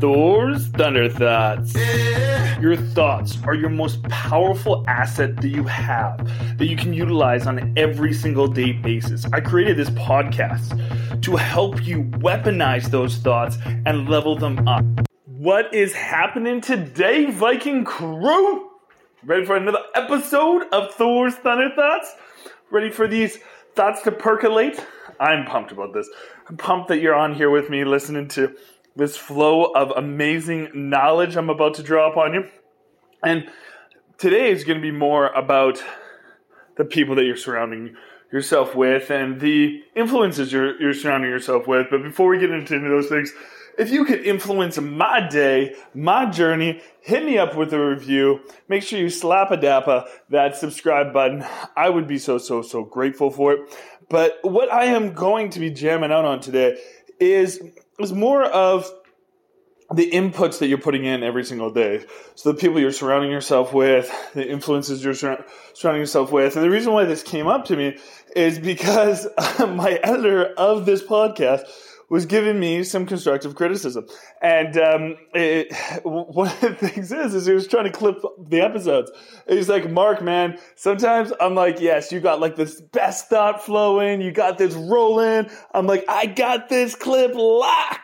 Thor's Thunder Thoughts. Your thoughts are your most powerful asset that you have that you can utilize on every single day basis. I created this podcast to help you weaponize those thoughts and level them up. What is happening today, Viking crew? Ready for another episode of Thor's Thunder Thoughts? Ready for these thoughts to percolate? I'm pumped about this. I'm pumped that you're on here with me listening to this flow of amazing knowledge I'm about to draw upon you. And today is going to be more about the people that you're surrounding yourself with and the influences you're, you're surrounding yourself with. But before we get into those things, if you could influence my day, my journey, hit me up with a review. Make sure you slap a dappa that subscribe button. I would be so, so, so grateful for it. But what I am going to be jamming out on today is, is more of the inputs that you're putting in every single day. So the people you're surrounding yourself with, the influences you're sur- surrounding yourself with. And the reason why this came up to me is because my editor of this podcast was giving me some constructive criticism. And um, it, one of the things is, is he was trying to clip the episodes. He's like, Mark, man, sometimes I'm like, yes, you got like this best thought flowing, you got this rolling. I'm like, I got this clip locked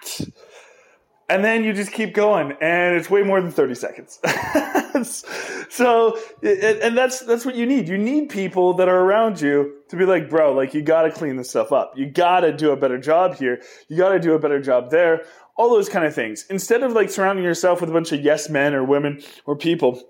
and then you just keep going and it's way more than 30 seconds. So and that's that's what you need. You need people that are around you to be like bro like you got to clean this stuff up. You got to do a better job here. You got to do a better job there. All those kind of things. Instead of like surrounding yourself with a bunch of yes men or women or people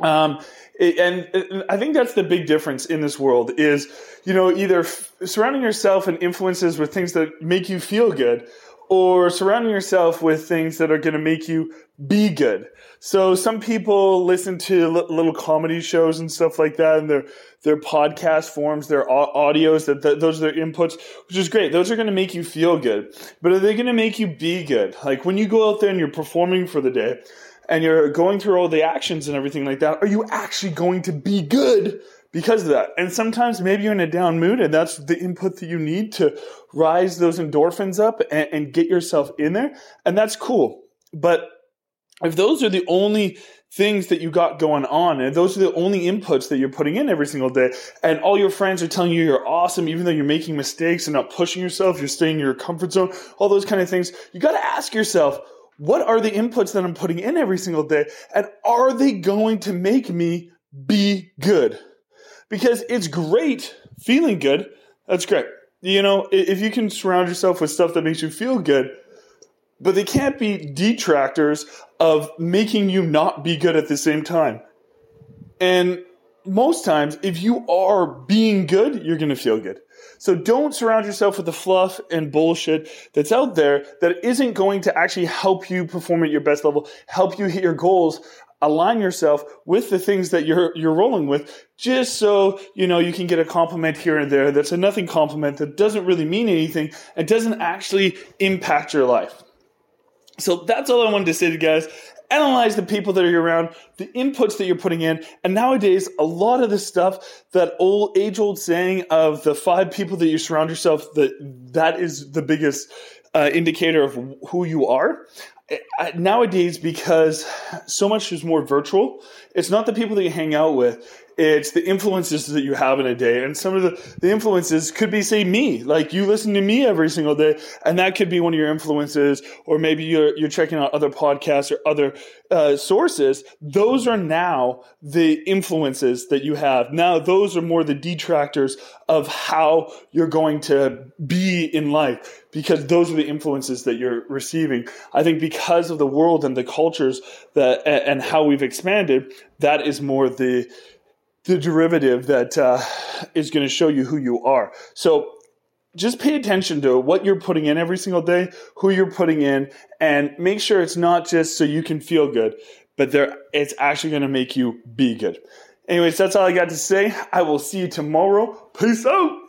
um, and, and I think that's the big difference in this world is, you know, either f- surrounding yourself and influences with things that make you feel good or surrounding yourself with things that are going to make you be good. So some people listen to little comedy shows and stuff like that, and their their podcast forms, their audios. That, that those are their inputs, which is great. Those are going to make you feel good, but are they going to make you be good? Like when you go out there and you're performing for the day, and you're going through all the actions and everything like that, are you actually going to be good? Because of that. And sometimes maybe you're in a down mood and that's the input that you need to rise those endorphins up and, and, get yourself in there. And that's cool. But if those are the only things that you got going on and those are the only inputs that you're putting in every single day and all your friends are telling you you're awesome even though you're making mistakes and not pushing yourself, you're staying in your comfort zone, all those kind of things, you got to ask yourself, what are the inputs that I'm putting in every single day? And are they going to make me be good? Because it's great feeling good. That's great. You know, if you can surround yourself with stuff that makes you feel good, but they can't be detractors of making you not be good at the same time. And most times, if you are being good, you're going to feel good. So don't surround yourself with the fluff and bullshit that's out there that isn't going to actually help you perform at your best level, help you hit your goals align yourself with the things that you're you're rolling with just so you know you can get a compliment here and there. That's a nothing compliment that doesn't really mean anything and doesn't actually impact your life. So that's all i wanted to say to you guys. Analyze the people that are around the inputs that you're putting in. And nowadays a lot of the stuff that old age old saying of the five people that you surround yourself that that is the biggest uh, indicator of who you are nowadays because so much is more virtual it's not the people that you hang out with it's the influences that you have in a day. And some of the, the influences could be say me. Like you listen to me every single day and that could be one of your influences or maybe you're, you're checking out other podcasts or other uh, sources. Those are now the influences that you have. Now those are more the detractors of how you're going to be in life because those are the influences that you're receiving. I think because of the world and the cultures that and how we've expanded that is more the the derivative that uh, is going to show you who you are. So just pay attention to what you're putting in every single day, who you're putting in, and make sure it's not just so you can feel good, but there it's actually going to make you be good. Anyways, that's all I got to say. I will see you tomorrow. Peace out.